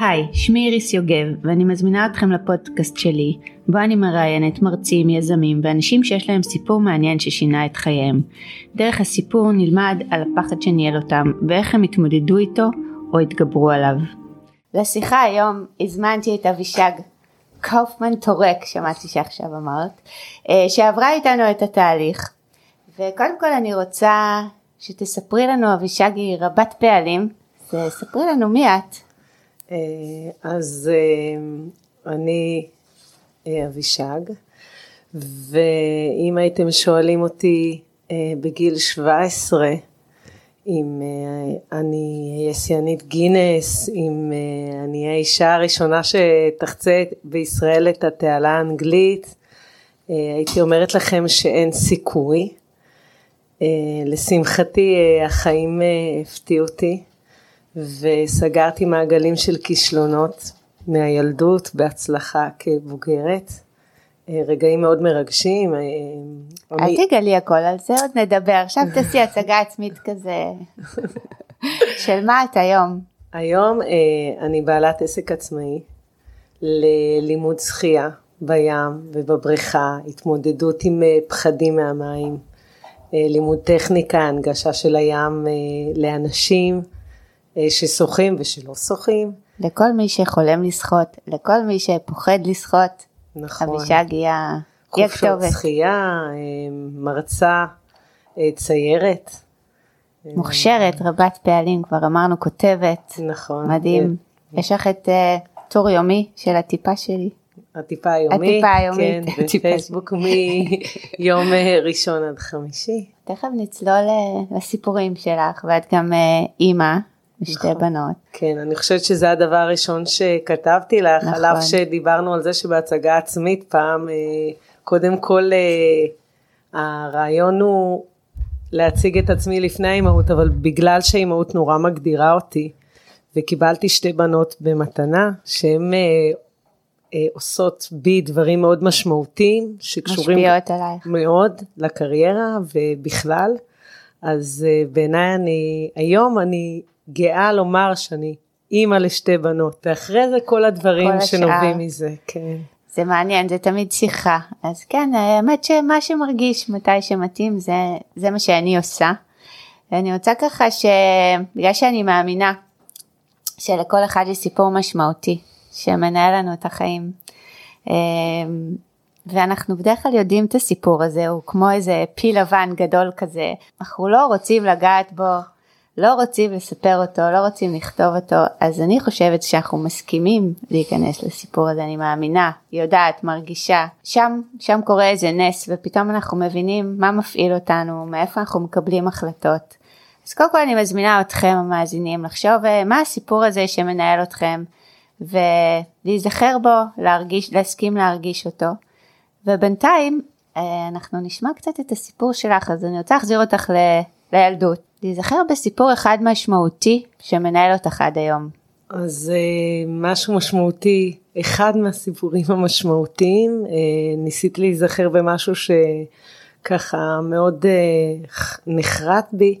היי, שמי איריס יוגב, ואני מזמינה אתכם לפודקאסט שלי, בו אני מראיינת מרצים, יזמים ואנשים שיש להם סיפור מעניין ששינה את חייהם. דרך הסיפור נלמד על הפחד שניהל אותם, ואיך הם התמודדו איתו או התגברו עליו. לשיחה היום הזמנתי את אבישג קאופמן טורק, שמעתי שעכשיו אמרת, אה, שעברה איתנו את התהליך. וקודם כל אני רוצה שתספרי לנו, אבישג היא רבת פעלים, ספרי לנו מי את. אה, אז אה, אני אה, אבישג, ואם הייתם שואלים אותי בגיל 17 אם אני אהיה שיאנית גינס, אם אני אהיה האישה הראשונה שתחצה בישראל את התעלה האנגלית, הייתי אומרת לכם שאין סיכוי. לשמחתי החיים הפתיעו אותי. וסגרתי מעגלים של כישלונות מהילדות בהצלחה כבוגרת. אה, רגעים מאוד מרגשים. אה, אל תגלי הכל, על זה עוד נדבר. עכשיו תעשי הצגה עצמית כזה. של מה את היום? היום אה, אני בעלת עסק עצמאי ללימוד שחייה בים ובבריכה, התמודדות עם פחדים מהמים, לימוד טכניקה, הנגשה של הים לאנשים. אה, ששוחים ושלא שוחים. לכל מי שחולם לשחות, לכל מי שפוחד לשחות, נכון. אבישג היא הכתובת. חופשות שחייה, אה, מרצה, אה, ציירת. מוכשרת, רבת פעלים, כבר אמרנו כותבת. נכון. מדהים. יש לך את טור יומי של הטיפה שלי. הטיפה היומית, הטיפה היומית, כן, בפייסבוק מיום ראשון עד חמישי. תכף נצלול לסיפורים שלך, ואת גם אימא ושתי נכון. בנות. כן, אני חושבת שזה הדבר הראשון שכתבתי לך, נכון. על אף שדיברנו על זה שבהצגה עצמית פעם, אה, קודם כל אה, הרעיון הוא להציג את עצמי לפני האימהות, אבל בגלל שהאימהות נורא מגדירה אותי, וקיבלתי שתי בנות במתנה, שהן אה, עושות בי דברים מאוד משמעותיים, שקשורים. מאוד לקריירה ובכלל. אז בעיניי אני, היום אני גאה לומר שאני אימא לשתי בנות, ואחרי זה כל הדברים כל שנובעים מזה, כן. זה מעניין, זה תמיד שיחה. אז כן, האמת שמה שמרגיש מתי שמתאים זה, זה מה שאני עושה. ואני רוצה ככה שבגלל שאני מאמינה שלכל אחד יש סיפור משמעותי שמנהל לנו את החיים. אמ, ואנחנו בדרך כלל יודעים את הסיפור הזה, הוא כמו איזה פיל לבן גדול כזה, אנחנו לא רוצים לגעת בו, לא רוצים לספר אותו, לא רוצים לכתוב אותו, אז אני חושבת שאנחנו מסכימים להיכנס לסיפור הזה, אני מאמינה, יודעת, מרגישה, שם, שם קורה איזה נס ופתאום אנחנו מבינים מה מפעיל אותנו, מאיפה אנחנו מקבלים החלטות. אז קודם כל אני מזמינה אתכם המאזינים לחשוב אה, מה הסיפור הזה שמנהל אתכם ולהיזכר בו, להרגיש, להסכים להרגיש אותו. ובינתיים אה, אנחנו נשמע קצת את הסיפור שלך, אז אני רוצה להחזיר אותך. לילדות. להיזכר בסיפור אחד משמעותי שמנהל אותך עד היום. אז אה, משהו משמעותי, אחד מהסיפורים המשמעותיים, אה, ניסית להיזכר במשהו שככה מאוד אה, נחרט בי,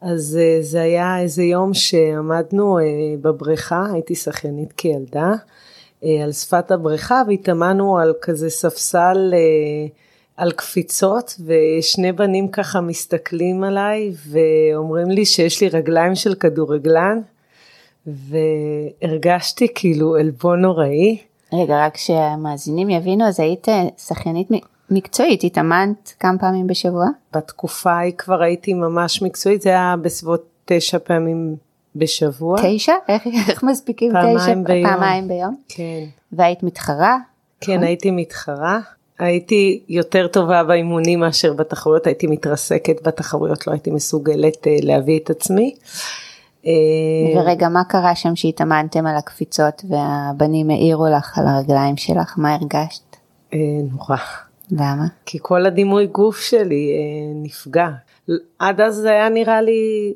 אז זה היה איזה יום שעמדנו בבריכה, הייתי שחיינית כילדה, על שפת הבריכה והתאמנו על כזה ספסל על קפיצות ושני בנים ככה מסתכלים עליי ואומרים לי שיש לי רגליים של כדורגלן והרגשתי כאילו עלבון נוראי. רגע רק שהמאזינים יבינו אז היית שחיינית מקצועית התאמנת כמה פעמים בשבוע? בתקופה ההיא כבר הייתי ממש מקצועית זה היה בסביבות תשע פעמים בשבוע. תשע? איך, איך מספיקים פעמיים תשע? ביום. פעמיים ביום? כן. והיית מתחרה? כן, נכון? הייתי מתחרה. הייתי יותר טובה באימונים מאשר בתחרויות, הייתי מתרסקת בתחרויות, לא הייתי מסוגלת אה, להביא את עצמי. אה, ורגע, מה קרה שם שהתאמנתם על הקפיצות והבנים העירו לך על הרגליים שלך, מה הרגשת? אה, נורא. למה? כי כל הדימוי גוף שלי נפגע. עד אז זה היה נראה לי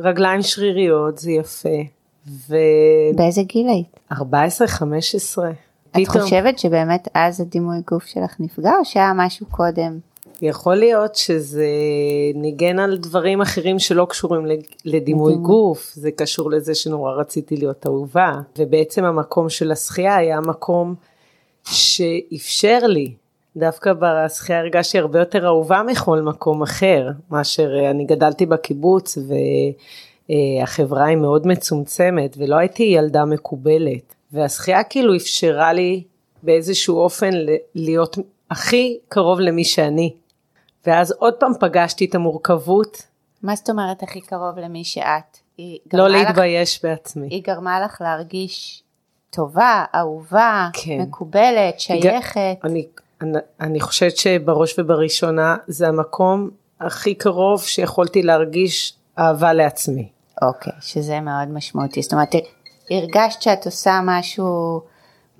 רגליים שריריות, זה יפה. ו... באיזה גיל היית? 14, 15. את. חושבת שבאמת אז הדימוי גוף שלך נפגע או שהיה משהו קודם? יכול להיות שזה ניגן על דברים אחרים שלא קשורים לדימוי. גוף, זה קשור לזה שנורא רציתי להיות אהובה, ובעצם המקום של השחייה היה מקום שאפשר לי, דווקא בשחייה הרגשתי הרבה יותר אהובה מכל מקום אחר, מאשר אה, אני גדלתי בקיבוץ והחברה היא מאוד מצומצמת ולא הייתי ילדה מקובלת, והשחייה כאילו אפשרה לי באיזשהו אופן להיות הכי קרוב למי שאני. ואז עוד פעם פגשתי את המורכבות. מה זאת אומרת הכי קרוב למי שאת? לא להתבייש לך, בעצמי. היא גרמה לך להרגיש טובה, אהובה, כן. מקובלת, שייכת. אני, אני, אני חושבת שבראש ובראשונה זה המקום הכי קרוב שיכולתי להרגיש אהבה לעצמי. אוקיי, שזה מאוד משמעותי. זאת אומרת, הרגשת שאת עושה משהו,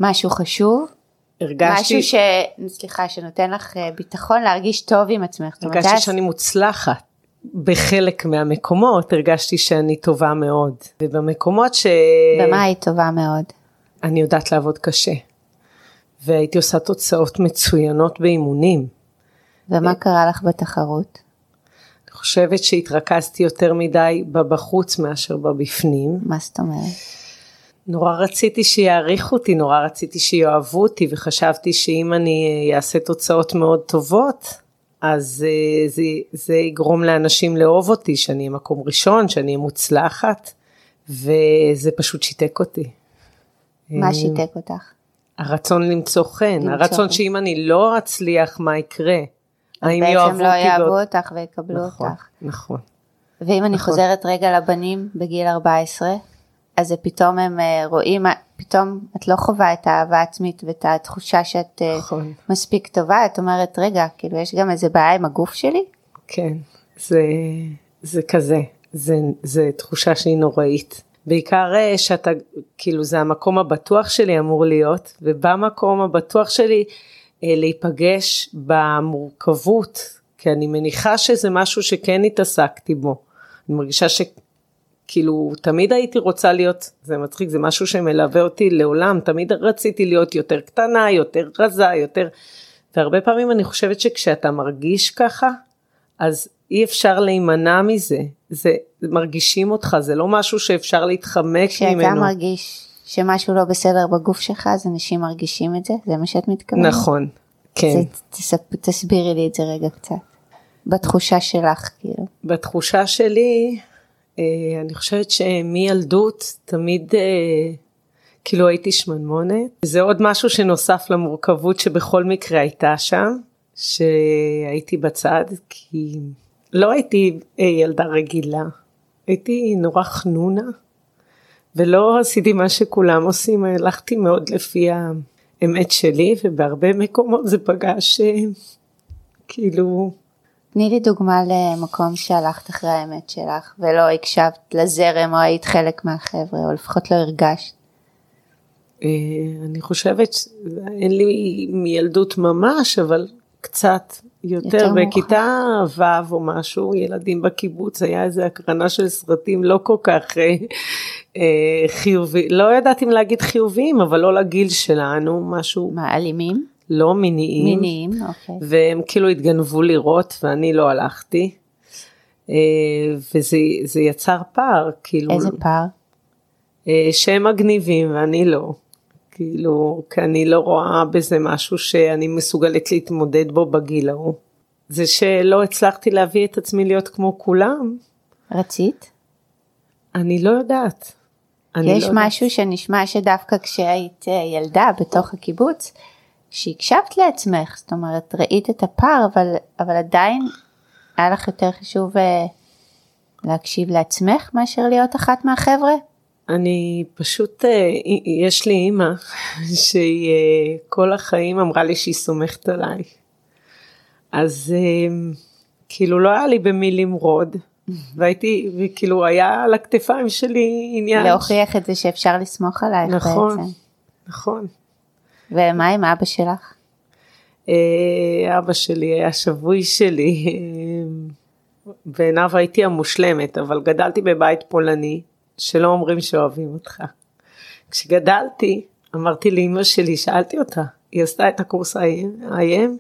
משהו חשוב, הרגשתי... משהו ש... סליחה, שנותן לך אה, ביטחון להרגיש טוב עם עצמך. הרגשתי אומרת, שאני מוצלחת. בחלק מהמקומות הרגשתי שאני טובה מאוד, ובמקומות ש... במה היית טובה מאוד? אני יודעת לעבוד קשה, והייתי עושה תוצאות מצוינות באימונים. ומה קרה לך בתחרות? אני חושבת שהתרכזתי יותר מדי בבחוץ מאשר בבפנים. מה זאת אומרת? נורא רציתי שיעריכו אותי, נורא רציתי שיאהבו אותי וחשבתי שאם אני אעשה תוצאות מאוד טובות, אז אה, זה, זה יגרום לאנשים לאהוב אותי, שאני אהיה מקום ראשון, שאני אהיה מוצלחת, וזה פשוט שיתק אותי. מה אה, שיתק אותך? הרצון למצוא חן, הרצון חן. שאם אני לא אצליח, מה יקרה? האם יאהבו אותי? בעצם לא יאהבו אותך ויקבלו נכון, אותך. נכון. ואם אני נכון. חוזרת רגע לבנים בגיל 14, אז זה פתאום הם אה, רואים, פתאום את לא חווה את האהבה העצמית ואת התחושה שאת אה, נכון. מספיק טובה, את אומרת רגע, כאילו יש גם איזה בעיה עם הגוף שלי? כן, זה, זה כזה, זה, זה תחושה שהיא נוראית. בעיקר אה, שאתה, כאילו זה המקום הבטוח שלי אמור להיות, ובמקום הבטוח שלי להיפגש במורכבות, כי אני מניחה שזה משהו שכן התעסקתי בו. אני מרגישה ש... כאילו תמיד הייתי רוצה להיות, זה מצחיק, זה משהו שמלווה אותי לעולם, תמיד רציתי להיות יותר קטנה, יותר רזה, יותר, והרבה פעמים אני חושבת שכשאתה מרגיש ככה, אז אי אפשר להימנע מזה, זה מרגישים אותך, זה לא משהו שאפשר להתחמק ממנו. כשאתה מרגיש שמשהו לא בסדר בגוף שלך, אז אנשים מרגישים את זה? זה מה שאת מתכוונת? נכון, כן. זה, תסבירי לי את זה רגע קצת. בתחושה שלך כאילו. בתחושה שלי, אני חושבת שמילדות תמיד אה, כאילו הייתי שמנמונת. זה עוד משהו שנוסף למורכבות שבכל מקרה הייתה שם, שהייתי בצד כי לא הייתי אה, ילדה רגילה, הייתי נורא חנונה ולא עשיתי מה שכולם עושים, הלכתי מאוד לפי האמת שלי ובהרבה מקומות זה פגש כאילו תני לי דוגמה למקום שהלכת אחרי האמת שלך ולא הקשבת לזרם או היית חלק מהחבר'ה או לפחות לא הרגשת. אה, אני חושבת, אין לי מילדות ממש, אבל קצת יותר, יותר בכיתה ו' או משהו, ילדים בקיבוץ, היה איזה הקרנה של סרטים לא כל כך אה, אה, חיובי, לא יודעת אם להגיד חיוביים, אבל לא לגיל שלנו, משהו. מה, אלימים? לא מיניים. מיניים, אוקיי. והם כאילו התגנבו לראות ואני לא הלכתי. אה, וזה יצר פער, כאילו. איזה פער? אה, שהם מגניבים ואני לא. כאילו, כי אני לא רואה בזה משהו שאני מסוגלת להתמודד בו בגיל ההוא. זה שלא הצלחתי להביא את עצמי להיות כמו כולם. רצית? אני לא יודעת. יש לא משהו יודעת. שנשמע שדווקא כשהיית אה, ילדה בתוך הקיבוץ, שהקשבת לעצמך, זאת אומרת ראית את הפער אבל, אבל עדיין היה לך יותר חשוב אה, להקשיב לעצמך מאשר להיות אחת מהחבר'ה? אני פשוט, אה, יש לי אימא שהיא אה, כל החיים אמרה לי שהיא סומכת עליי. אז כאילו לא היה לי במי למרוד. והייתי, וכאילו היה על הכתפיים שלי עניין. להוכיח את זה שאפשר לסמוך עלייך נכון, בעצם. נכון, נכון. ומה עם אבא שלך? אה, אבא שלי היה שבוי שלי, אה, בעיניו הייתי המושלמת, אבל גדלתי בבית פולני, שלא אומרים שאוהבים אותך. כשגדלתי, אמרתי לאמא שלי, שאלתי אותה, היא עשתה את הקורס ה-IM,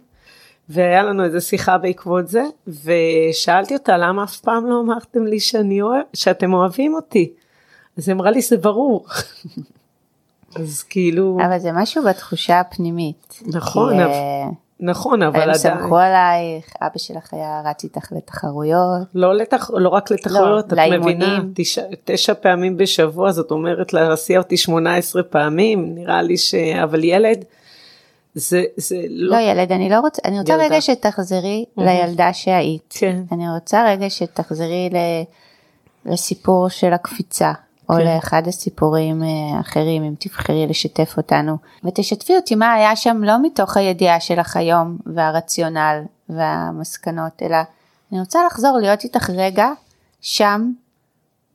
והיה לנו איזה שיחה בעקבות זה, ושאלתי אותה למה אף פעם לא אמרתם לי שאני אוהב, שאתם אוהבים אותי. אז היא אמרה לי זה ברור. אז כאילו... אבל זה משהו בתחושה הפנימית. נכון, כי, אבל- אה, נכון, אבל הם עדיין, סמכו עלייך, אבא שלך היה רץ איתך לתחרויות. לא, לתח... לא רק לתחרויות, לא, את לאימונים. מבינה, תשע, תשע פעמים בשבוע, זאת אומרת להסיע אותי 18 פעמים, נראה לי ש... אבל ילד, זה, זה לא לא, ילד, אני לא רוצה, אני רוצה ילדה. רגע שתחזרי לילדה שהיית. כן. אני רוצה רגע שתחזרי ל- לסיפור של הקפיצה, או כן. לאחד הסיפורים אה, האחרים, אם תבחרי לשתף אותנו. ותשתפי אותי מה היה שם לא מתוך הידיעה שלך היום, והרציונל והמסקנות, אלא אני רוצה לחזור להיות איתך רגע שם,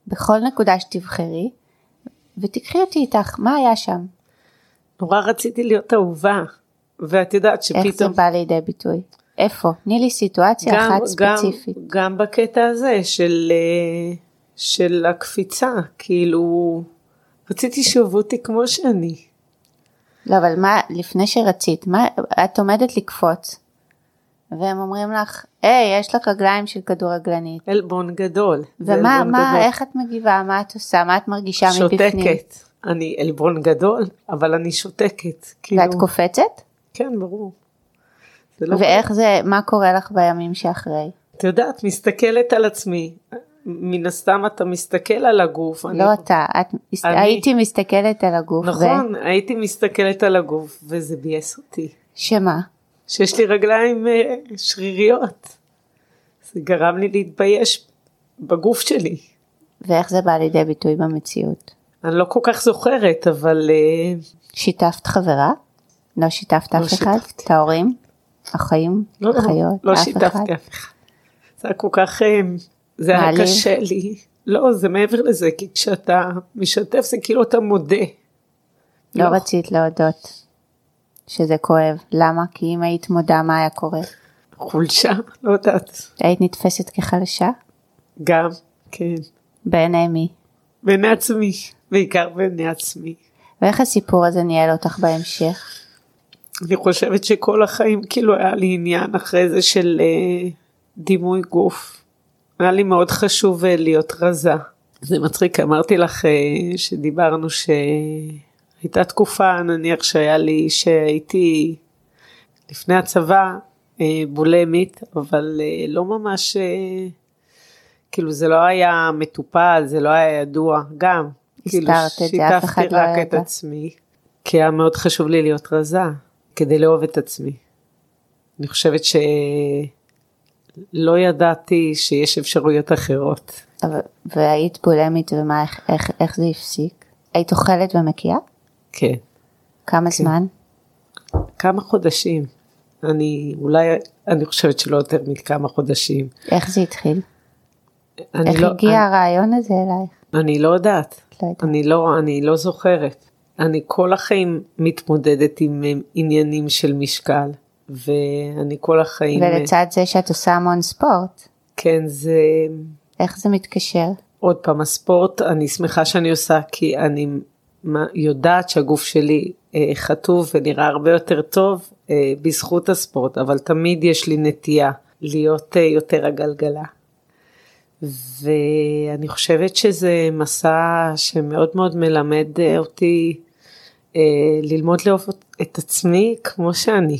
בכל נקודה שתבחרי, ותקחי אותי איתך, מה היה שם? נורא רציתי להיות אהובה, ואת יודעת איך זה שפתאום, בא לידי ביטוי? איפה? תני לי סיטואציה גם, אחת גם, ספציפית. גם בקטע הזה של, אה, של הקפיצה, כאילו, רציתי שאהבו אותי כמו שאני. לא, אבל מה, לפני שרצית, מה, את עומדת לקפוץ, והם אומרים לך, היי, יש לך רגליים של כדורגלנית. עלבון גדול. ומה, עלבון מה, גדול. איך את מגיבה, מה את עושה, מה את מרגישה מבפנים? שותקת. אני עלבון גדול, אבל אני שותקת. כאילו, ואת קופצת? כן, ברור. זה לא ואיך זה, מה קורה לך בימים שאחרי? את יודעת, מסתכלת על עצמי. מן הסתם אתה מסתכל על הגוף. אני- לא אתה, את, אני- הייתי מסתכלת על הגוף, נכון, הייתי מסתכלת על הגוף, וזה ביאס אותי. שמה? שיש לי רגליים אה, שריריות. זה גרם לי להתבייש בגוף שלי. ואיך זה בא לידי ביטוי במציאות? אני לא כל כך זוכרת, אבל אה, שיתפת חברה? לא שיתפת לא אף אחד? שיתפתי. את ההורים? אחים? לא, לא, אחיות? לא אחד? שיתפתי אף אחד. זה היה כל כך, אה, זה היה מעליב? קשה לי. לא, זה מעבר לזה, כי כשאתה משתף זה כאילו אתה מודה. לא לא. רצית להודות שזה כואב. למה? כי אם היית מודה מה היה קורה? חולשה, לא יודעת. היית נתפסת כחלשה? גם, כן. בעיני מי? בעיני עצמי, בעיקר בעיני עצמי. ואיך הסיפור הזה ניהל אותך בהמשך? אני חושבת שכל החיים כאילו היה לי עניין אחרי זה של אה, דימוי גוף. היה לי מאוד חשוב אה, להיות רזה. זה מצחיק, אמרתי לך אה, שדיברנו שהייתה תקופה נניח שהיה לי, שהייתי לפני הצבא אה, בולמית, אבל לא ממש, כאילו זה לא היה מטופל, זה לא היה ידוע, גם. כאילו שיתפתי לא רק את. עצמי, כי היה מאוד חשוב לי להיות רזה, כדי לאהוב את עצמי. אני חושבת שלא ידעתי שיש אפשרויות אחרות. אבל- והיית בולמית ומה, איך, איך, איך זה הפסיק? היית אוכלת ומקיאה? כן. כמה כן. זמן? כמה חודשים. אני אולי, אני חושבת שלא יותר מכמה חודשים. איך זה התחיל? אני איך לא, הגיע הרעיון הזה אלייך? אני, אני לא יודעת. לא יודעת. אני לא, אני לא זוכרת. אני כל החיים מתמודדת עם עניינים של משקל, ואני כל החיים, ולצד זה שאת עושה המון ספורט, כן, זה איך זה מתקשר? עוד פעם, הספורט, אני שמחה שאני עושה, כי אני יודעת שהגוף שלי אה, חטוב ונראה הרבה יותר טוב אה, בזכות הספורט, אבל תמיד יש לי נטייה להיות אה, יותר הגלגלה. ואני חושבת שזה מסע שמאוד מאוד מלמד אה, אותי אה, ללמוד לאהוב את עצמי כמו שאני.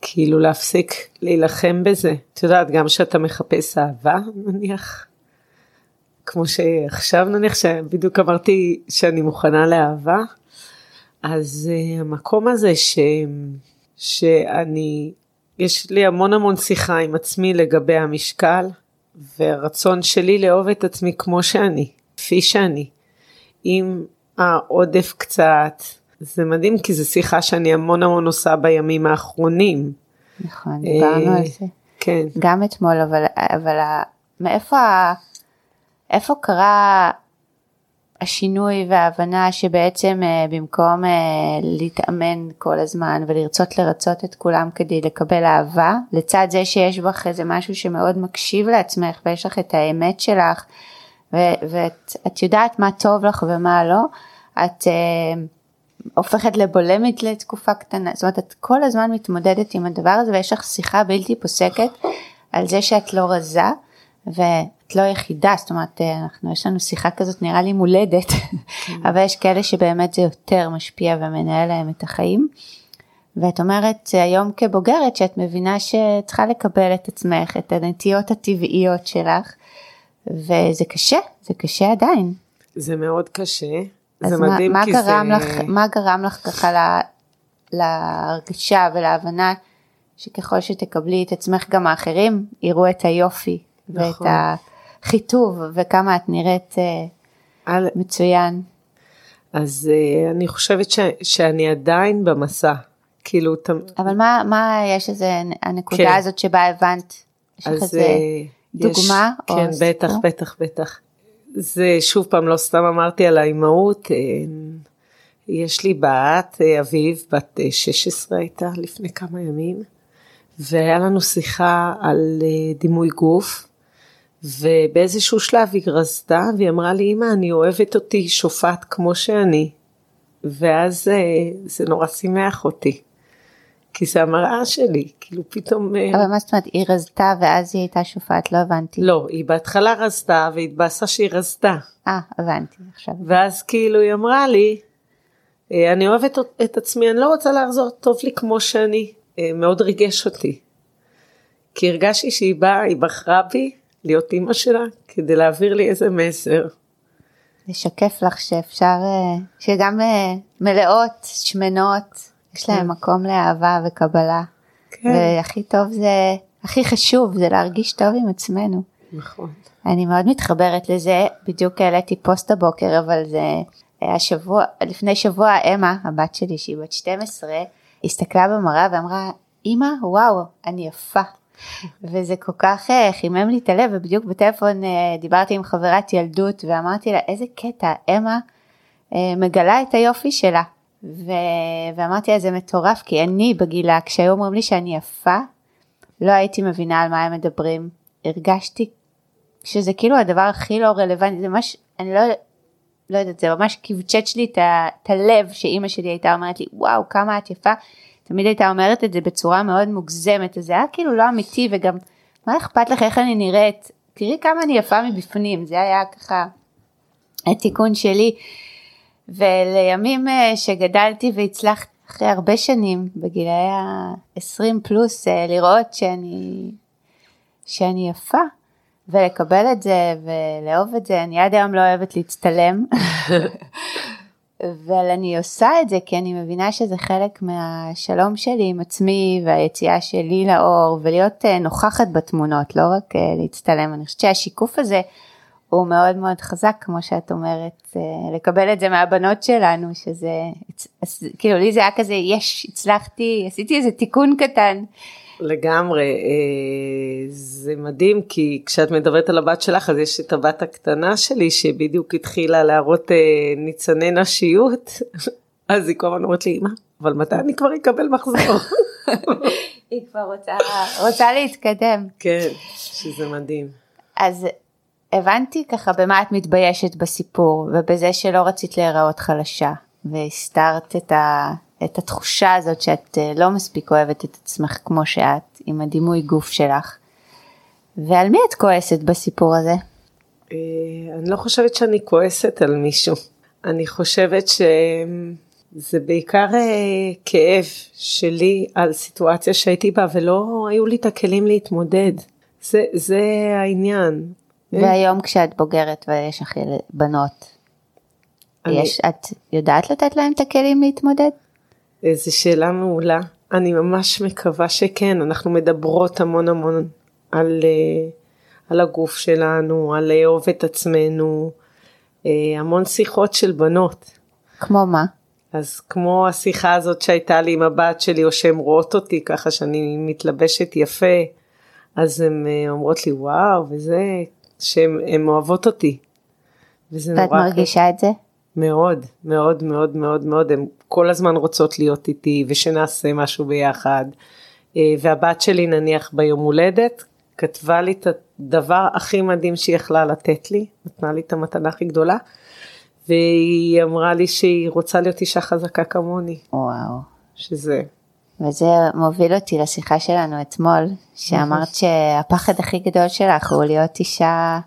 כאילו להפסיק להילחם בזה. את יודעת, גם כשאתה מחפש אהבה, נניח, כמו שעכשיו נניח שבדיוק אמרתי שאני מוכנה לאהבה, אז uh, המקום הזה ש, שאני, יש לי המון המון שיחה עם עצמי לגבי המשקל, והרצון שלי לאהוב את עצמי כמו שאני, כפי שאני, עם העודף קצת. זה מדהים כי זו שיחה שאני המון המון עושה בימים האחרונים. נכון, דיברנו אה, על זה. כן. גם אתמול, אבל, אבל מאיפה, איפה קרה השינוי וההבנה שבעצם אה, במקום אה, להתאמן כל הזמן ולרצות לרצות את כולם כדי לקבל אהבה, לצד זה שיש בך איזה משהו שמאוד מקשיב לעצמך ויש לך את האמת שלך ו- ואת את יודעת מה טוב לך ומה לא, את, אה, הופכת לבולמית לתקופה קטנה, זאת אומרת את כל הזמן מתמודדת עם הדבר הזה ויש לך שיחה בלתי פוסקת על זה שאת לא רזה ואת לא יחידה, זאת אומרת אנחנו יש לנו שיחה כזאת נראה לי מולדת, אבל יש כאלה שבאמת זה יותר משפיע ומנהל להם את החיים. ואת אומרת היום כבוגרת שאת מבינה שצריכה לקבל את עצמך, את הנטיות הטבעיות שלך, וזה קשה, זה קשה עדיין. זה מאוד קשה. אז זה מה, מדהים מה כי גרם זה... לך, מה גרם לך ככה לה, להרגשה ולהבנה שככל שתקבלי את עצמך גם האחרים יראו את היופי נכון. ואת החיטוב וכמה את נראית uh, על... מצוין. אז uh, אני חושבת ש... שאני עדיין במסע. כאילו, ת... אבל מה, מה יש איזה הנקודה כן. הזאת שבה הבנת? יש לך איזה אה, דוגמה? יש, או כן, בטח, סיפור? בטח, בטח. זה שוב פעם, לא סתם אמרתי על האימהות. אה, יש לי בת, אה, אביב, בת אה, 16 הייתה לפני כמה ימים, והיה לנו שיחה על אה, דימוי גוף, ובאיזשהו שלב היא רזתה, והיא אמרה לי, אמא, אני אוהבת אותי שופט כמו שאני. ואז אה, זה נורא שימח אותי. כי זה המראה שלי, כאילו פתאום... אה, אבל מה זאת אומרת, היא רזתה ואז היא הייתה שופעת, לא הבנתי. לא, היא בהתחלה רזתה והתבאסה שהיא רזתה. אה, הבנתי עכשיו. ואז כאילו היא אמרה לי, "אה, אני אוהבת את עצמי, אני לא רוצה לחזור טוב לי כמו שאני. אה, מאוד ריגש אותי. כי הרגשתי שהיא באה, היא בחרה בי להיות אימא שלה כדי להעביר לי איזה מסר. לשקף לך שאפשר, שגם מלאות, שמנות, יש להם. מקום לאהבה וקבלה. כן, והכי טוב זה, הכי חשוב זה להרגיש טוב עם עצמנו. נכון. אני מאוד מתחברת לזה, בדיוק העליתי פוסט הבוקר, אבל זה השבוע, לפני שבוע אמה, הבת שלי שהיא בת 12, הסתכלה במראה ואמרה, אמא, וואו, אני יפה. וזה כל כך אה, חימם לי את הלב, ובדיוק בטלפון אה, דיברתי עם חברת ילדות ואמרתי לה, איזה קטע, אמה אה, מגלה את היופי שלה. ו... ואמרתי לה, זה מטורף, כי אני בגילה, כשהיו אומרים לי שאני יפה, לא הייתי מבינה על מה הם מדברים. הרגשתי שזה כאילו הדבר הכי לא רלוונטי, זה ממש, אני לא, לא יודעת, זה ממש כבצ'ץ' לי את הלב שאימא שלי הייתה אומרת לי, וואו, כמה את יפה. תמיד הייתה אומרת את זה בצורה מאוד מוגזמת, אז זה היה כאילו לא אמיתי, וגם, מה אכפת לך איך אני נראית? תראי כמה אני יפה מבפנים, זה היה ככה התיקון שלי. ולימים אה, שגדלתי והצלחתי אחרי הרבה שנים, בגילאי ה-20 פלוס, אה, לראות שאני, שאני יפה. ולקבל את זה ולאהוב את זה, אני עד היום לא אוהבת להצטלם, אבל אני עושה את זה כי אני מבינה שזה חלק מהשלום שלי עם עצמי והיציאה שלי לאור ולהיות אה, נוכחת בתמונות, לא רק להצטלם. אני חושבת שהשיקוף הזה הוא מאוד מאוד חזק, כמו שאת אומרת, אה, לקבל את זה מהבנות שלנו, שזה, כאילו לי זה היה כזה, יש, הצלחתי, עשיתי איזה תיקון קטן. לגמרי, אה, זה מדהים כי כשאת מדברת על הבת שלך אז יש את הבת הקטנה שלי שבדיוק התחילה להראות אה, ניצני נשיות, אז היא כל הזמן אומרת לי, אמא, אבל מתי אני כבר אקבל מחזור? היא כבר רוצה, רוצה להתקדם. כן, שזה מדהים. אז הבנתי ככה במה את מתביישת בסיפור ובזה שלא רצית להיראות חלשה והסתרת את, ה, את התחושה הזאת שאת אה, לא מספיק אוהבת את עצמך כמו שאת עם הדימוי גוף שלך. ועל מי את כועסת בסיפור הזה? אה, אני לא חושבת שאני כועסת על מישהו, אני חושבת שזה בעיקר אה, כאב שלי על סיטואציה שהייתי בה ולא היו לי את הכלים להתמודד, זה, זה העניין. והיום כשאת בוגרת ויש לך בנות, אני- יש, את יודעת לתת להם את הכלים להתמודד? זו שאלה מעולה. אני ממש מקווה שכן, אנחנו מדברות המון המון על, אה, על הגוף שלנו, על לאהוב את עצמנו, אה, המון שיחות של בנות. כמו מה? אז כמו השיחה הזאת שהייתה לי עם הבת שלי, או שהן רואות אותי ככה שאני מתלבשת יפה, אז הן אה, אומרות לי וואו, וזה, שהן הן אוהבות אותי. וזה ואת נורא מרגישה את זה? מאוד, מאוד, מאוד, מאוד, מאוד, הן כל הזמן רוצות להיות איתי ושנעשה משהו ביחד. אה, והבת שלי נניח ביום הולדת, כתבה לי את הדבר הכי מדהים שהיא יכלה לתת לי, נתנה לי את המתנה הכי גדולה, והיא אמרה לי שהיא רוצה להיות אישה חזקה כמוני, וואו. שזה, וזה מוביל אותי לשיחה שלנו אתמול, שאמרת שהפחד הכי גדול שלך הוא להיות אישה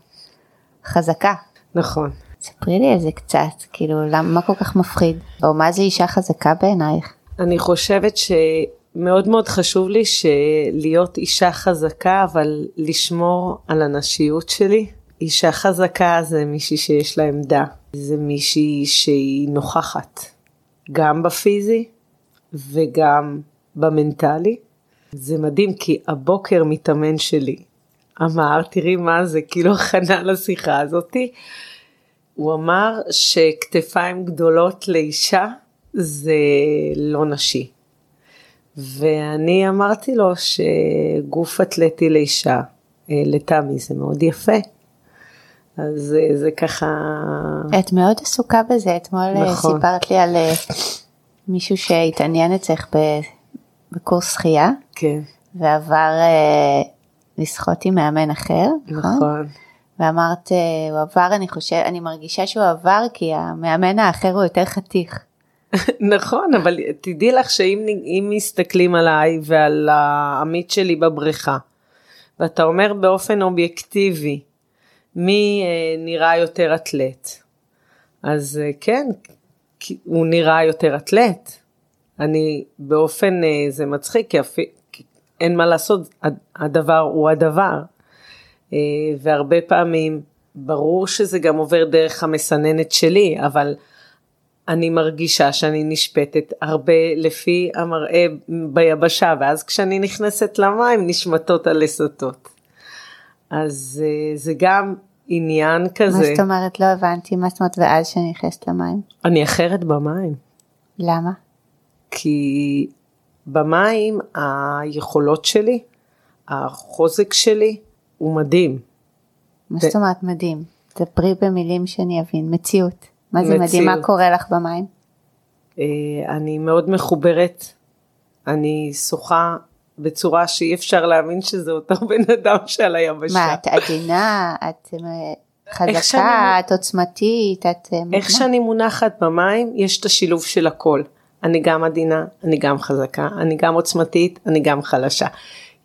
חזקה. נכון. ספרי לי על זה קצת, כאילו, למה, מה כל כך מפחיד? או מה זה אישה חזקה בעינייך? אני חושבת שמאוד מאוד חשוב לי להיות אישה חזקה, אבל לשמור על הנשיות שלי. אישה חזקה זה מישהי שיש לה עמדה, זה מישהי שהיא נוכחת, גם בפיזי וגם במנטלי. זה מדהים כי הבוקר מתאמן שלי אמר, תראי מה זה, כאילו הכנה לשיחה הזאתי. הוא אמר שכתפיים גדולות לאישה זה לא נשי. ואני אמרתי לו שגוף אתלטי לאישה, אה, לטעמי זה מאוד יפה. אז זה, זה ככה... את מאוד עסוקה בזה, אתמול אה, נכון. סיפרת לי על אה, מישהו שהתעניין אצלך ב- בקורס שחייה, כן, ועבר אה, לשחות עם מאמן אחר, נכון? נכון. ואמרת, אה, הוא עבר, אני חושב, אני מרגישה שהוא עבר כי המאמן האחר הוא יותר חתיך. נכון, אבל תדעי לך שאם אם מסתכלים עליי ועל העמית שלי בבריכה, ואתה אומר באופן אובייקטיבי, מי אה, נראה יותר אתלט, אז אה, כן, הוא נראה יותר אתלט. אני באופן, אה, זה מצחיק, כי, אפי, כי אין מה לעשות, הד- הדבר הוא הדבר. אה, והרבה פעמים, ברור שזה גם עובר דרך המסננת שלי, אבל אני מרגישה שאני נשפטת הרבה לפי המראה ביבשה, ואז כשאני נכנסת למים נשמטות הלסתות. אז אה, זה גם עניין מה כזה. זאת אומרת? לא הבנתי, מה זאת אומרת ואז שאני נכנסת למים? אני אחרת במים, למה? כי במים היכולות שלי, החוזק שלי הוא מדהים. מה זאת אומרת מדהים? דברי במילים שאני אבין, מציאות. מה זה מדהים? מה מציאות. קורה לך במים? אה, אני מאוד מחוברת, אני שוחה בצורה שאי אפשר להאמין שזה אותו בן אדם שעל היבשה. מה, את עדינה? את אה, איך שאני- חזקה? את עוצמתית? את... אה, איך מה? שאני מונחת במים, יש את השילוב של הכל. אני גם עדינה, אני גם חזקה, אני גם עוצמתית, אני גם חלשה.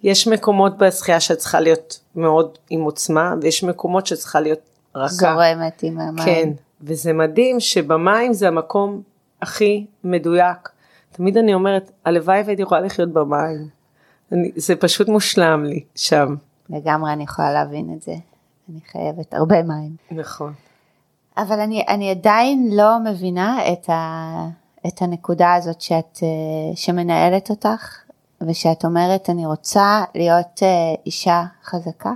יש מקומות בשחייה שאת צריכה להיות מאוד עם עוצמה, ויש מקומות שצריכה להיות רכה. זורמת עם המים. כן, וזה מדהים שבמים זה המקום הכי מדויק. תמיד אני אומרת, הלוואי והייתי יכולה לחיות במים. אני, זה פשוט מושלם לי שם. לגמרי אני יכולה להבין את זה. אני חייבת הרבה מים. נכון. אבל אני, אני עדיין לא מבינה את, ה, את הנקודה הזאת שאת, אה, שמנהלת אותך, ושאת אומרת אני רוצה להיות אה, אישה חזקה,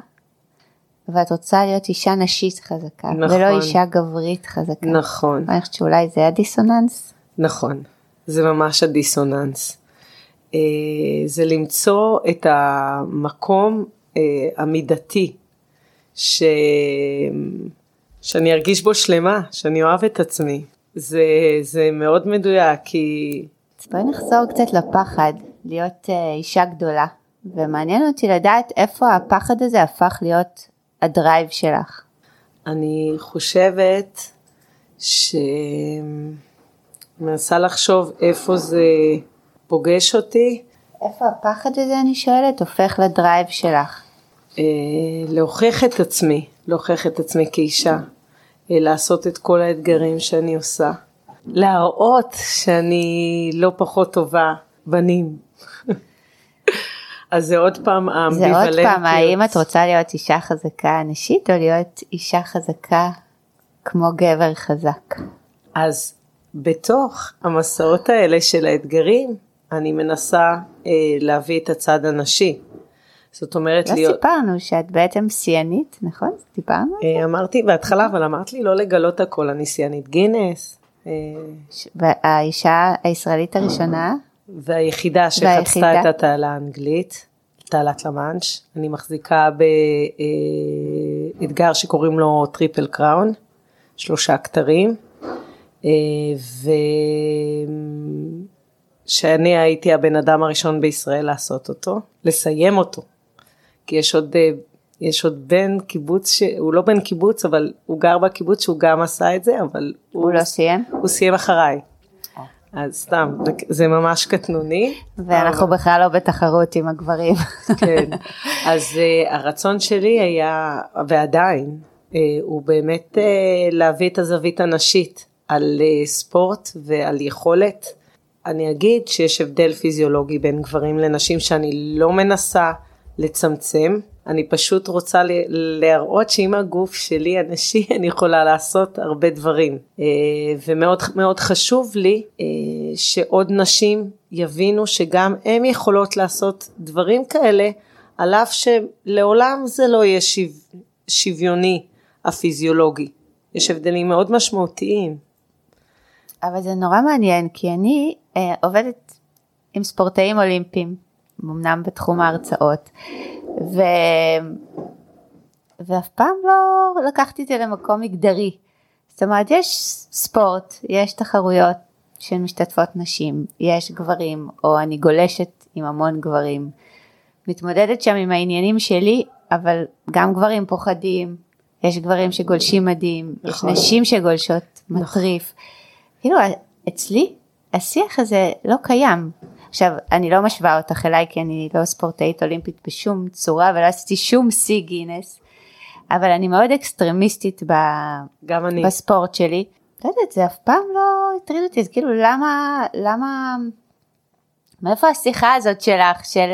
ואת רוצה להיות אישה נשית חזקה, נכון. ולא אישה גברית חזקה. נכון, אני חושבת שאולי זה הדיסוננס? נכון. זה ממש הדיסוננס. אה, זה למצוא את המקום המידתי, ש... שאני ארגיש בו שלמה, שאני אוהב את עצמי. זה, זה מאוד מדויק, כי אז בואי נחזור קצת לפחד, להיות אה, אישה גדולה, ומעניין אותי לדעת איפה הפחד הזה הפך להיות הדרייב שלך. אני חושבת ש... מנסה לחשוב איפה זה פוגש אותי, איפה הפחד הזה, אני שואלת, הופך לדרייב שלך? אה, להוכיח את עצמי, להוכיח את עצמי כאישה, לעשות את כל האתגרים שאני עושה, להראות שאני לא פחות טובה בנים. אז זה עוד פעם זה האמביוולנטיות. עוד פעם, האם את רוצה להיות אישה חזקה נשית, או להיות אישה חזקה כמו גבר חזק? אז בתוך המסעות האלה של האתגרים, אני מנסה אה, להביא את הצד הנשי. זאת אומרת, לא להיות, סיפרנו שאת בעצם שיאנית, נכון? דיברנו? אה, אמרתי בהתחלה, אבל אמרת לי לא לגלות הכל, אני שיאנית גינס, אה, והאישה הישראלית הראשונה, והיחידה שחצתה? את התעלה האנגלית, תעלת למאנש, אני מחזיקה באתגר שקוראים לו Triple Crown, שלושה כתרים, אה, ושאני הייתי הבן אדם הראשון בישראל לעשות אותו, לסיים אותו, כי יש עוד אה, יש עוד בן קיבוץ, ש... הוא לא בן קיבוץ, אבל הוא גר בקיבוץ שהוא גם עשה את זה, אבל הוא, הוא לא סיים? הוא סיים אחריי. אז סתם, זה ממש קטנוני. ואנחנו אבל... בכלל לא בתחרות עם הגברים. כן, אז uh, הרצון שלי היה, ועדיין, uh, הוא באמת uh, להביא את הזווית הנשית על uh, ספורט ועל יכולת. אני אגיד שיש הבדל פיזיולוגי בין גברים לנשים שאני לא מנסה לצמצם, אני פשוט רוצה להראות שעם הגוף שלי הנשי אני יכולה לעשות הרבה דברים. אה, ומאוד מאוד חשוב לי אה, שעוד נשים יבינו שגם הן יכולות לעשות דברים כאלה על אף שלעולם זה לא יהיה שו... שוויוני הפיזיולוגי. יש הבדלים מאוד משמעותיים. אבל זה נורא מעניין כי אני אה, עובדת עם ספורטאים אולימפיים אמנם בתחום ההרצאות ו... ואף פעם לא לקחתי את זה למקום מגדרי. זאת אומרת, יש ספורט, יש תחרויות של משתתפות נשים, יש גברים, או אני גולשת עם המון גברים. מתמודדת שם עם העניינים שלי, אבל גם גברים פוחדים, יש גברים שגולשים מדהים, נכון. יש נשים שגולשות נכון. מטריף. כאילו, אצלי השיח הזה לא קיים. עכשיו, אני לא משווה אותך אליי כי אני לא ספורטאית אולימפית בשום צורה ולא עשיתי שום שיא גינס, אבל אני מאוד אקסטרמיסטית ב... גם אני. בספורט שלי. לא יודעת, זה אף פעם לא הטריד אותי, אז כאילו למה, למה, מאיפה השיחה הזאת שלך, של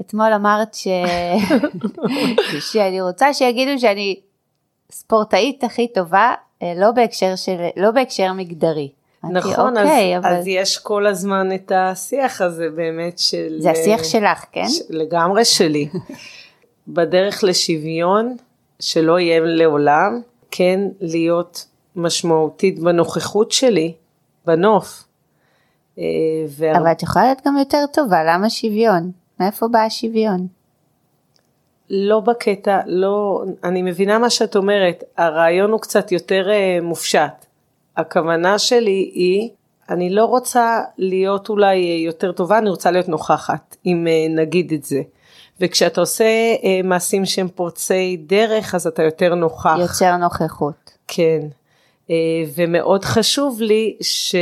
אתמול אמרת ש... שאני רוצה שיגידו שאני ספורטאית הכי טובה, אה, לא בהקשר, של... לא בהקשר מגדרי. נכון, אוקיי, אז, אבל... אז יש כל הזמן את השיח הזה באמת של... זה השיח אה, שלך, כן? ש... לגמרי שלי. בדרך לשוויון, שלא יהיה לעולם, כן להיות משמעותית בנוכחות שלי, בנוף. אה, וה... אבל את יכולה להיות גם יותר טובה, למה שוויון? מאיפה בא השוויון? לא בקטע, לא, אני מבינה מה שאת אומרת, הרעיון הוא קצת יותר uh, מופשט. הכוונה שלי היא, אני לא רוצה להיות אולי יותר טובה, אני רוצה להיות נוכחת, אם אה, נגיד את זה. וכשאתה עושה אה, מעשים שהם פורצי דרך, אז אתה יותר נוכח. יותר נוכחות. כן. אה, ומאוד חשוב לי ש...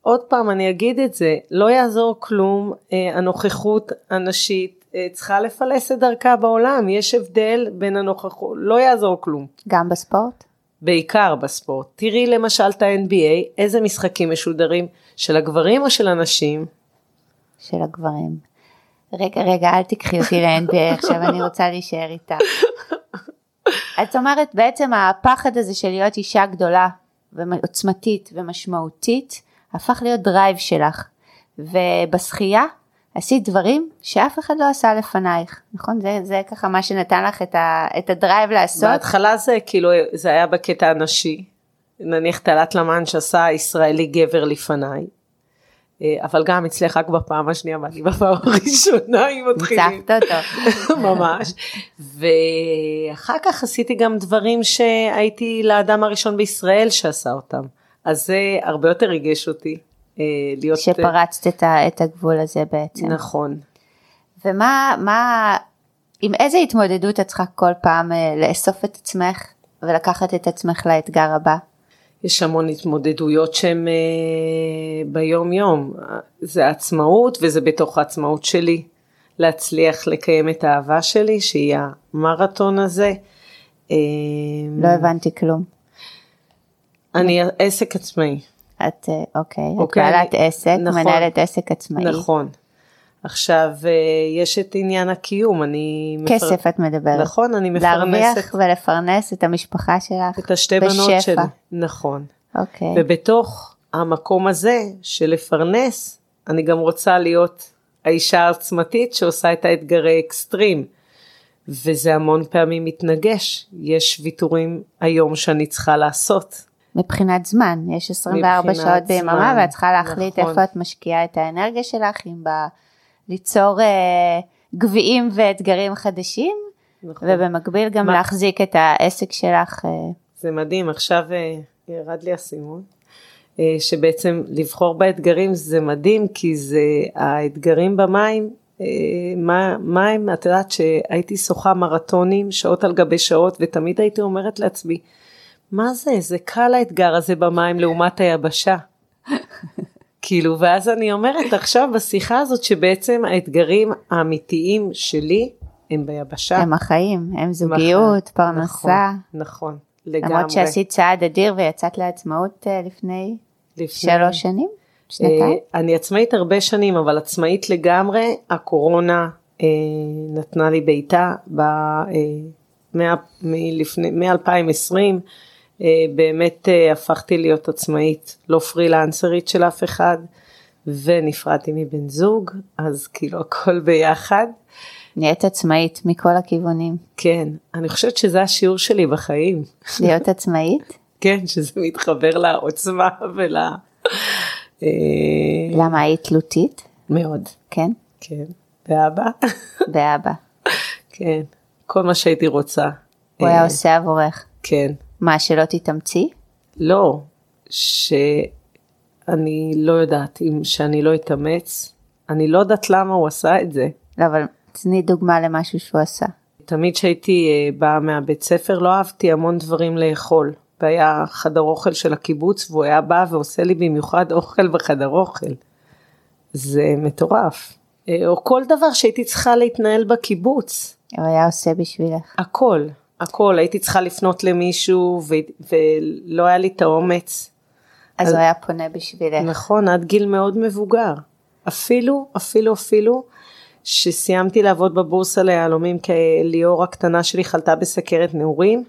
עוד פעם אני אגיד את זה, לא יעזור כלום, הנוכחות הנשית צריכה לפלס את דרכה בעולם, יש הבדל בין הנוכחות, לא יעזור כלום. גם בספורט? בעיקר בספורט. תראי למשל את ה-NBA, איזה משחקים משודרים, של הגברים או של הנשים? של הגברים. רגע, רגע, אל תקחי אותי ל-NBA עכשיו, אני רוצה להישאר איתה. את אומרת, בעצם הפחד הזה של להיות אישה גדולה ועוצמתית ומשמעותית, הפך להיות drive שלך. ובשחייה, עשית דברים שאף אחד לא עשה לפנייך, נכון? זה, זה ככה מה שנתן לך את, ה, את ה drive לעשות. בהתחלה זה כאילו, זה היה בקטע הנשי, נניח תעלת למן שעשה ישראלי גבר לפניי, אה, אבל גם אצלך רק בפעם השנייה ואני בפעם הראשונה היא מתחילים. ניצחת אותו. ממש. ואחר כך עשיתי גם דברים שהייתי לאדם הראשון בישראל שעשה אותם. אז זה הרבה יותר ריגש אותי. אה, להיות... שפרצת את, ה, את הגבול הזה בעצם. נכון. ומה, מה, עם איזה התמודדות את צריכה כל פעם אה, לאסוף את עצמך ולקחת את עצמך לאתגר הבא? יש המון התמודדויות שהן אה, ביום יום, זה עצמאות וזה בתוך העצמאות שלי, להצליח לקיים את האהבה שלי שהיא המרתון הזה. לא הבנתי כלום. אני עסק עצמאי. את, אה, אוקיי, אוקיי את בעלת עסק, נכון, מנהלת עסק עצמאי. נכון. עכשיו, אה, יש את עניין הקיום, אני... כסף מפר... את מדברת. נכון, אני מפרנסת. להרוויח ולפרנס את המשפחה שלך את השתי בשפע. בנות שלי. נכון. אוקיי. ובתוך המקום הזה של לפרנס, אני גם רוצה להיות האישה העצמתית שעושה את האתגרי אקסטרים. וזה המון פעמים מתנגש, יש ויתורים היום שאני צריכה לעשות. מבחינת זמן, יש 24 שעות ביממה ואת צריכה להחליט נכון. איפה את משקיעה את האנרגיה שלך, אם ב... ליצור אה, גביעים ואתגרים חדשים, נכון. ובמקביל גם מה? להחזיק את העסק שלך. אה. זה מדהים, עכשיו אה, ירד לי הסימון. אה, שבעצם לבחור באתגרים זה מדהים כי זה האתגרים במים אה, מה, מה הם, את יודעת שהייתי שוחה מרתונים שעות על גבי שעות ותמיד הייתי אומרת לעצמי, מה זה, זה קל האתגר הזה במים לעומת היבשה. כאילו, ואז אני אומרת עכשיו בשיחה הזאת שבעצם האתגרים האמיתיים שלי הם ביבשה. הם החיים, הם זוגיות, פרנסה. נכון, נכון, לגמרי. למרות שעשית צעד אדיר ויצאת לעצמאות אה, לפני לפני- שלוש שנים? שנתיים? אה, אני עצמאית הרבה שנים, אבל עצמאית לגמרי, הקורונה אה, נתנה לי בעיטה ב- אה, מה- מלפני- מ-2020, אה, באמת אה, הפכתי להיות עצמאית, לא פרילנסרית של אף אחד, ונפרדתי מבן זוג, אז כאילו הכל ביחד. נהיית עצמאית מכל הכיוונים. כן, אני חושבת שזה השיעור שלי בחיים. להיות עצמאית? כן, שזה מתחבר לעוצמה ול... אה, למה היית תלותית? מאוד, כן? כן. ואבא? באבא. כן. כל מה שהייתי רוצה. הוא אה, היה עושה עבורך. כן. מה, שלא תתאמצי? לא, שאני לא יודעת אם שאני לא אתאמץ, אני לא יודעת למה הוא עשה את זה. לא, אבל תני דוגמה למשהו שהוא עשה. תמיד כשהייתי אה, באה מהבית ספר לא אהבתי המון דברים לאכול. והיה חדר אוכל של הקיבוץ והוא היה בא ועושה לי במיוחד אוכל בחדר אוכל. זה מטורף. אה, או כל דבר שהייתי צריכה להתנהל בקיבוץ. הוא היה עושה בשבילך. הכל, הכל. הייתי צריכה לפנות למישהו ו- ולא היה לי את האומץ. אז אז- הוא היה פונה בשבילך. נכון, עד גיל מאוד מבוגר. אפילו, אפילו, אפילו, שסיימתי לעבוד בבורסה ליהלומים כי ליאור הקטנה שלי חלתה בסכרת נעורים,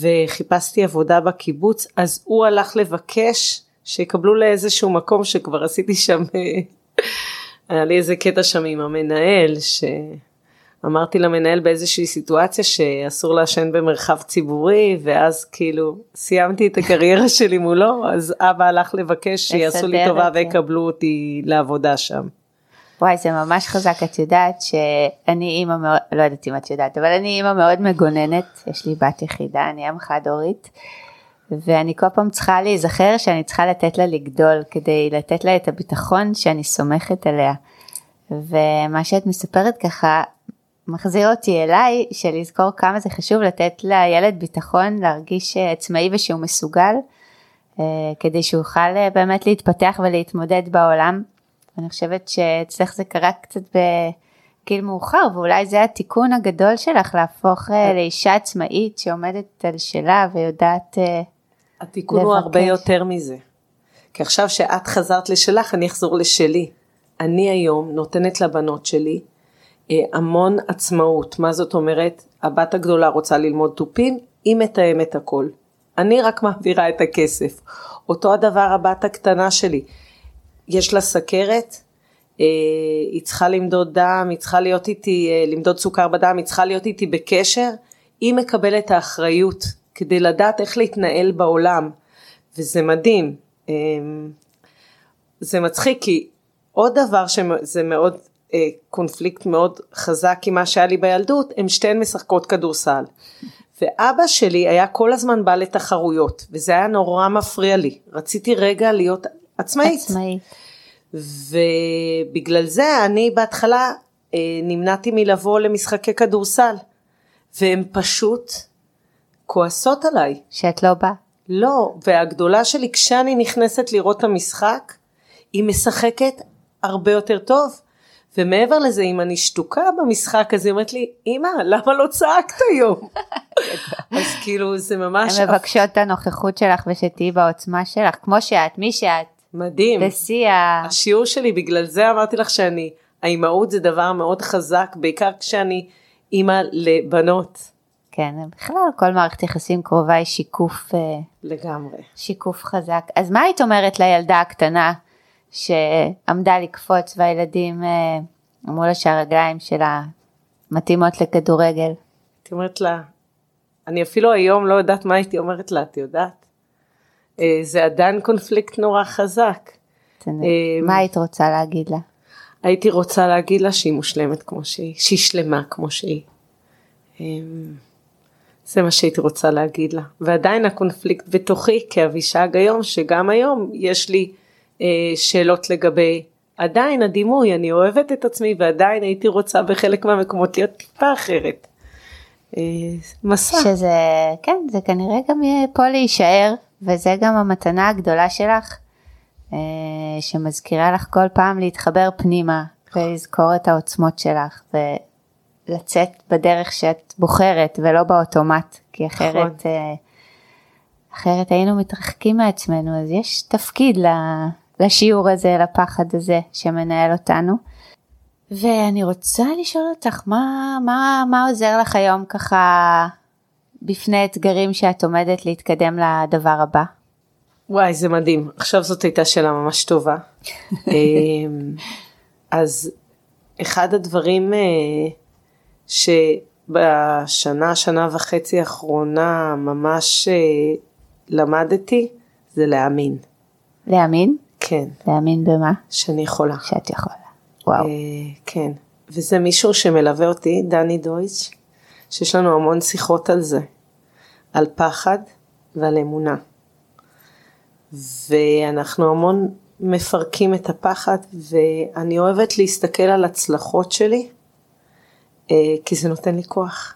וחיפשתי עבודה בקיבוץ, אז הוא הלך לבקש שיקבלו לאיזשהו מקום שכבר עשיתי שם, היה לי איזה קטע שם עם המנהל, שאמרתי למנהל באיזושהי סיטואציה שאסור לעשן במרחב ציבורי, ואז כאילו סיימתי את הקריירה שלי מולו, אז אבא הלך לבקש שיעשו לי טובה זה. ויקבלו אותי לעבודה שם. וואי, זה ממש חזק. את יודעת שאני אימא מאוד, לא יודעת אם את יודעת, אבל אני אימא מאוד מגוננת. יש לי בת יחידה, אני אם חד הורית. ואני כל פעם צריכה להיזכר שאני צריכה לתת לה לגדול כדי לתת לה את הביטחון שאני סומכת עליה. ומה שאת מספרת ככה מחזיר אותי אליי של לזכור כמה זה חשוב לתת לילד ביטחון להרגיש אה, עצמאי ושהוא מסוגל אה, כדי שהוא יוכל אה, באמת להתפתח ולהתמודד בעולם. אני חושבת שאצלך זה קרה קצת בגיל מאוחר ואולי זה התיקון הגדול שלך להפוך לאישה עצמאית שעומדת על שלה ויודעת התיקון הוא הרבה לבקש. יותר מזה. כי עכשיו שאת חזרת לשלך, אני אחזור לשלי. אני היום נותנת לבנות שלי המון עצמאות. מה זאת אומרת? הבת הגדולה רוצה ללמוד תופים, היא מתאמת הכל. אני רק מעבירה את הכסף. אותו הדבר הבת הקטנה שלי. יש לה סכרת, אה, היא צריכה למדוד דם, היא צריכה להיות איתי, אה, למדוד סוכר בדם, היא צריכה להיות איתי בקשר, היא מקבלת האחריות כדי לדעת איך להתנהל בעולם, וזה מדהים. אה, זה מצחיק כי עוד דבר שזה מאוד אה, קונפליקט מאוד חזק עם מה שהיה לי בילדות, הם שתיהן משחקות כדורסל. ואבא שלי היה כל הזמן בא לתחרויות, וזה היה נורא מפריע לי. רציתי רגע להיות עצמאית. עצמאית. ובגלל זה אני בהתחלה אה, נמנעתי מלבוא למשחקי כדורסל, והן פשוט כועסות עליי. שאת לא באה. לא, והגדולה שלי, כשאני נכנסת לראות את המשחק, היא משחקת הרבה יותר טוב. ומעבר לזה, אם אני שתוקה במשחק, אז היא אומרת לי, אמא, למה לא צעקת היום? אז כאילו, זה ממש הן מבקשות את הנוכחות שלך ושתהיי בעוצמה שלך, כמו שאת, מי שאת, מדהים. בשיא ה... השיעור שלי, בגלל זה אמרתי לך שאני, האימהות זה דבר מאוד חזק, בעיקר כשאני אימא לבנות. כן, בכלל כל מערכת יחסים קרובה היא שיקוף, אה, לגמרי. שיקוף חזק. אז מה היית אומרת לילדה הקטנה שעמדה לקפוץ והילדים אה, אמרו לה שהרגליים שלה מתאימות לכדורגל? הייתי אומרת לה, אני אפילו היום לא יודעת מה הייתי אומרת לה, את יודעת? אה, זה עדיין קונפליקט נורא חזק. אה, מה היית רוצה להגיד לה? הייתי רוצה להגיד לה שהיא מושלמת כמו שהיא, שהיא שלמה כמו שהיא. זה מה שהייתי רוצה להגיד לה. ועדיין הקונפליקט בתוכי כאבישג היום, שגם היום יש לי שאלות לגבי עדיין הדימוי, אני אוהבת את עצמי ועדיין הייתי רוצה בחלק מהמקומות להיות טיפה אחרת. אה, מסע. שזה, כן, זה כנראה גם יהיה פה להישאר, וזה גם המתנה הגדולה שלך, אה, שמזכירה לך כל פעם להתחבר פנימה ולזכור את העוצמות שלך ולצאת בדרך שאת בוחרת ולא באוטומט, כי אחרת, נכון. אה, אחרת היינו מתרחקים מעצמנו, אז יש תפקיד ל- לשיעור הזה, לפחד הזה שמנהל אותנו. ואני רוצה לשאול אותך, מה, מה, מה עוזר לך היום ככה בפני אתגרים שאת עומדת להתקדם לדבר הבא? וואי זה מדהים עכשיו זאת הייתה שאלה ממש טובה. אמ, אז אחד הדברים אה, שבשנה שנה וחצי האחרונה ממש אה, למדתי זה להאמין. להאמין? כן להאמין במה? שאני יכולה. שאת יכולה. וואו. אה, כן וזה מישהו שמלווה אותי דני דויטש שיש לנו המון שיחות על זה על פחד ועל אמונה. ואנחנו המון מפרקים את הפחד ואני אוהבת להסתכל על הצלחות שלי אה, כי זה נותן לי כוח.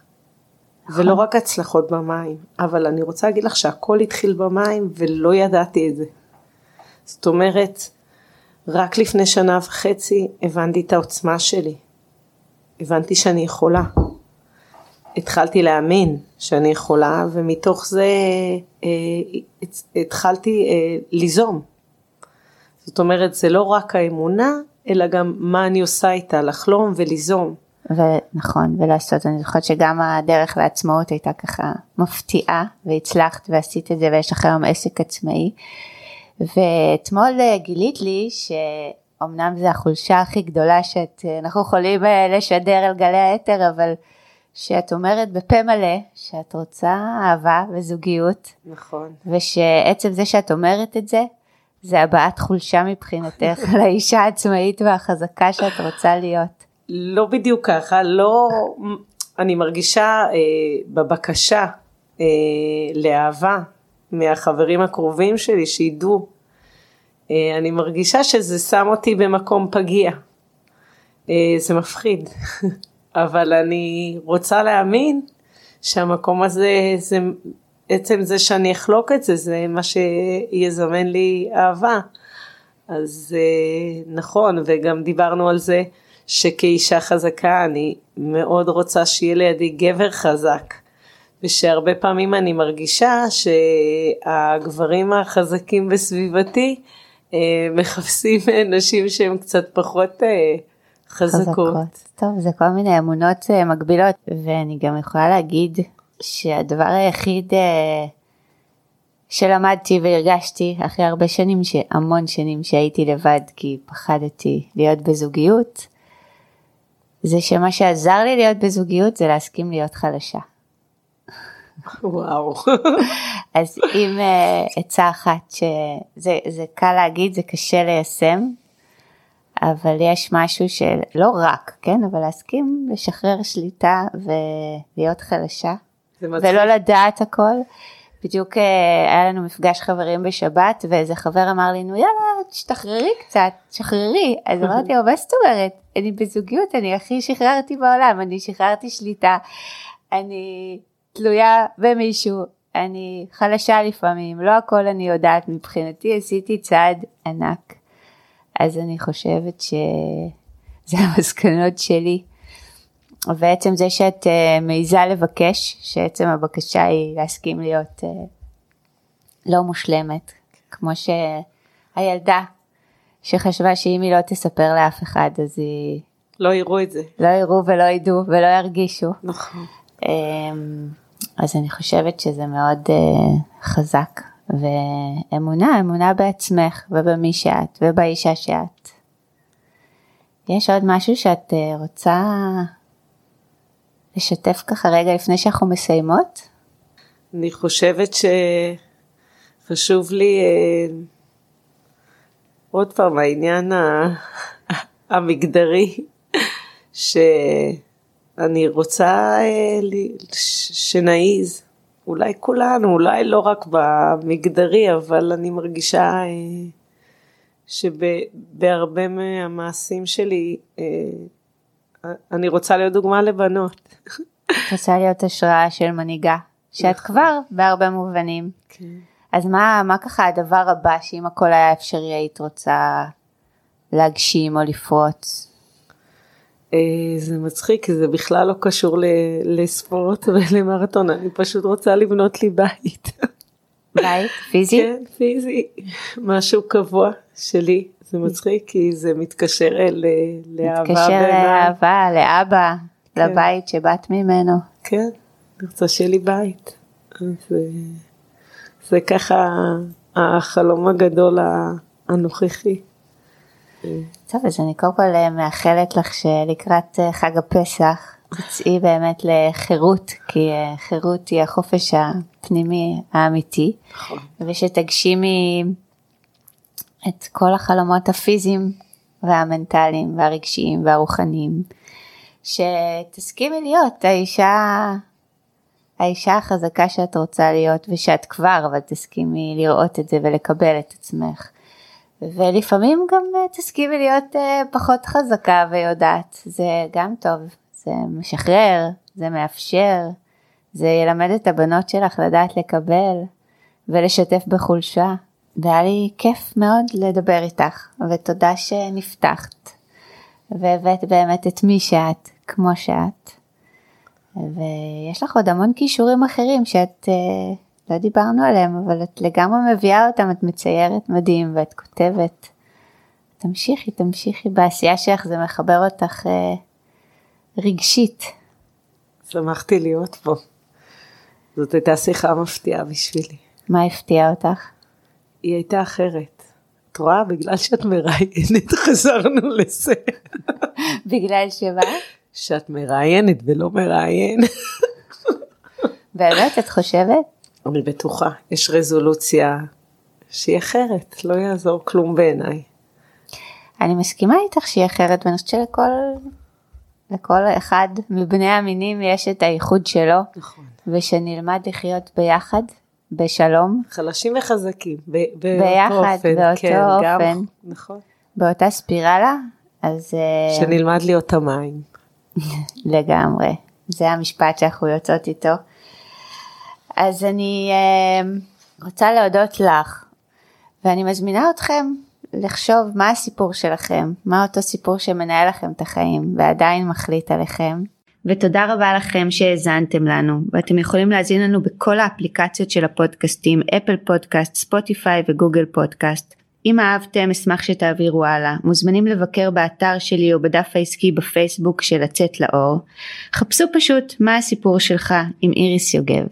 ולא רק הצלחות במים, אבל אני רוצה להגיד לך שהכל התחיל במים ולא ידעתי את זה. זאת אומרת, רק לפני שנה וחצי הבנתי את העוצמה שלי. הבנתי שאני יכולה. התחלתי להאמין שאני יכולה ומתוך זה אה, התחלתי אה, ליזום. זאת אומרת זה לא רק האמונה אלא גם מה אני עושה איתה לחלום וליזום. ונכון ולעשות אני זוכרת שגם הדרך לעצמאות הייתה ככה מפתיעה והצלחת ועשית את זה ויש לך היום עסק עצמאי. ואתמול אה, גילית לי שאומנם זה החולשה הכי גדולה שאנחנו יכולים אה, לשדר על גלי האתר אבל שאת אומרת בפה מלא שאת רוצה אהבה וזוגיות נכון. ושעצם זה שאת אומרת את זה זה הבעת חולשה מבחינתך לאישה העצמאית והחזקה שאת רוצה להיות. לא בדיוק ככה, לא, אני מרגישה אה, בבקשה אה, לאהבה מהחברים הקרובים שלי שידעו, אה, אני מרגישה שזה שם אותי במקום פגיע, אה, זה מפחיד, אבל אני רוצה להאמין שהמקום הזה, זה, עצם זה שאני אחלוק את זה, זה מה שיזמן לי אהבה. אז אה, נכון, וגם דיברנו על זה שכאישה חזקה אני מאוד רוצה שיהיה לידי גבר חזק. ושהרבה פעמים אני מרגישה שהגברים החזקים בסביבתי אה, מחפשים נשים שהן קצת פחות אה, חזקות. חזקות. טוב, זה כל מיני אמונות אה, מגבילות, ואני גם יכולה להגיד שהדבר היחיד שלמדתי והרגשתי אחרי הרבה שנים, המון שנים שהייתי לבד כי פחדתי להיות בזוגיות, זה שמה שעזר לי להיות בזוגיות זה להסכים להיות חלשה. וואו. אז אם uh, עצה אחת שזה קל להגיד, זה קשה ליישם, אבל יש משהו שלא רק, כן, אבל להסכים לשחרר שליטה ולהיות חלשה, ולא לדעת הכל. בדיוק uh, היה לנו מפגש חברים בשבת ואיזה חבר אמר לי נו יאללה תשתחררי קצת שחררי אז אמרתי לו מה זאת אומרת? אני בזוגיות אני הכי שחררתי בעולם אני שחררתי שליטה. אני תלויה במישהו אני חלשה לפעמים לא הכל אני יודעת מבחינתי עשיתי צעד ענק אז אני חושבת שזה המסקנות שלי. ועצם זה שאת uh, מעיזה לבקש, שעצם הבקשה היא להסכים להיות uh, לא מושלמת, כמו שהילדה שחשבה שאם היא לא תספר לאף אחד אז היא... לא יראו את זה. לא יראו ולא ידעו ולא ירגישו. נכון. Um, אז אני חושבת שזה מאוד uh, חזק, ואמונה, אמונה בעצמך ובמי שאת ובאישה שאת. יש עוד משהו שאת uh, רוצה לשתף ככה רגע לפני שאנחנו מסיימות? אני חושבת שחשוב לי אה, עוד פעם העניין המגדרי שאני רוצה אה, שנעיז אולי כולנו אולי לא רק במגדרי אבל אני מרגישה אה, שבהרבה מהמעשים שלי אה, אני רוצה להיות דוגמה לבנות. את רוצה להיות השראה של מנהיגה, שאת נכון. כבר בהרבה מובנים. כן. אז מה, מה ככה הדבר הבא שאם הכל היה אפשרי היית רוצה להגשים או לפרוץ? אה, זה מצחיק, זה בכלל לא קשור לספורט ולמרתון, אני פשוט רוצה לבנות לי בית. בית פיזי? כן, פיזי, משהו קבוע שלי. זה מצחיק כי זה מתקשר אל- לאהבה מתקשר. לאהבה, לאבא, כן. לבית שבאת ממנו. כן, אני רוצה שיהיה לי בית. אז אה, זה ככה החלום הגדול הנוכחי. טוב, אז אני קודם כל אה, מאחלת לך שלקראת אה, חג הפסח תצאי באמת לחירות, כי אה, חירות היא החופש הפנימי האמיתי, נכון. ושתגשימי את כל החלומות הפיזיים והמנטליים והרגשיים והרוחניים, שתסכימי להיות האישה, האישה החזקה שאת רוצה להיות ושאת כבר, אבל תסכימי לראות את זה ולקבל את עצמך. ולפעמים גם אה, תסכימי להיות אה, פחות חזקה ויודעת, זה גם טוב, זה משחרר, זה מאפשר, זה ילמד את הבנות שלך לדעת לקבל ולשתף בחולשה. והיה לי כיף מאוד לדבר איתך, ותודה שנפתחת, והבאת באמת את מי שאת, כמו שאת. ויש לך עוד המון כישורים אחרים שאת אה, לא דיברנו עליהם, אבל את לגמרי מביאה אותם, את מציירת מדהים ואת כותבת. תמשיכי, תמשיכי בעשייה שלך, זה מחבר אותך אה, רגשית. שמחתי להיות פה. זאת הייתה שיחה מפתיעה בשבילי. מה הפתיע אותך? היא הייתה אחרת. את רואה? בגלל שאת מראיינת חזרנו לזה. בגלל שמה? שאת מראיינת ולא מראיין. באמת, את חושבת? אני בטוחה, יש רזולוציה שהיא אחרת, לא יעזור כלום בעיניי. אני מסכימה איתך שהיא אחרת, ואני חושבת שלכל לכל אחד מבני המינים יש את הייחוד שלו, נכון. ושנלמד לחיות ביחד, בשלום, חלשים וחזקים, ב- באותו ביחד, אופן. באותו כן, גם- אופן. נכון. באותה ספירלה, אז אה, שנלמד להיות המים. לגמרי, זה המשפט שאנחנו יוצאות איתו. אז אני אה, רוצה להודות לך, ואני מזמינה אתכם לחשוב מה הסיפור שלכם, מה אותו סיפור שמנהל לכם את החיים ועדיין מחליט עליכם. ותודה רבה לכם שהאזנתם לנו, ואתם יכולים להזין לנו בכל האפליקציות של הפודקאסטים, אפל פודקאסט, ספוטיפיי וגוגל פודקאסט. אם אהבתם אשמח שתעבירו הלאה, מוזמנים לבקר באתר שלי או בדף העסקי בפייסבוק של לצאת לאור. חפשו פשוט מה הסיפור שלך עם איריס יוגב.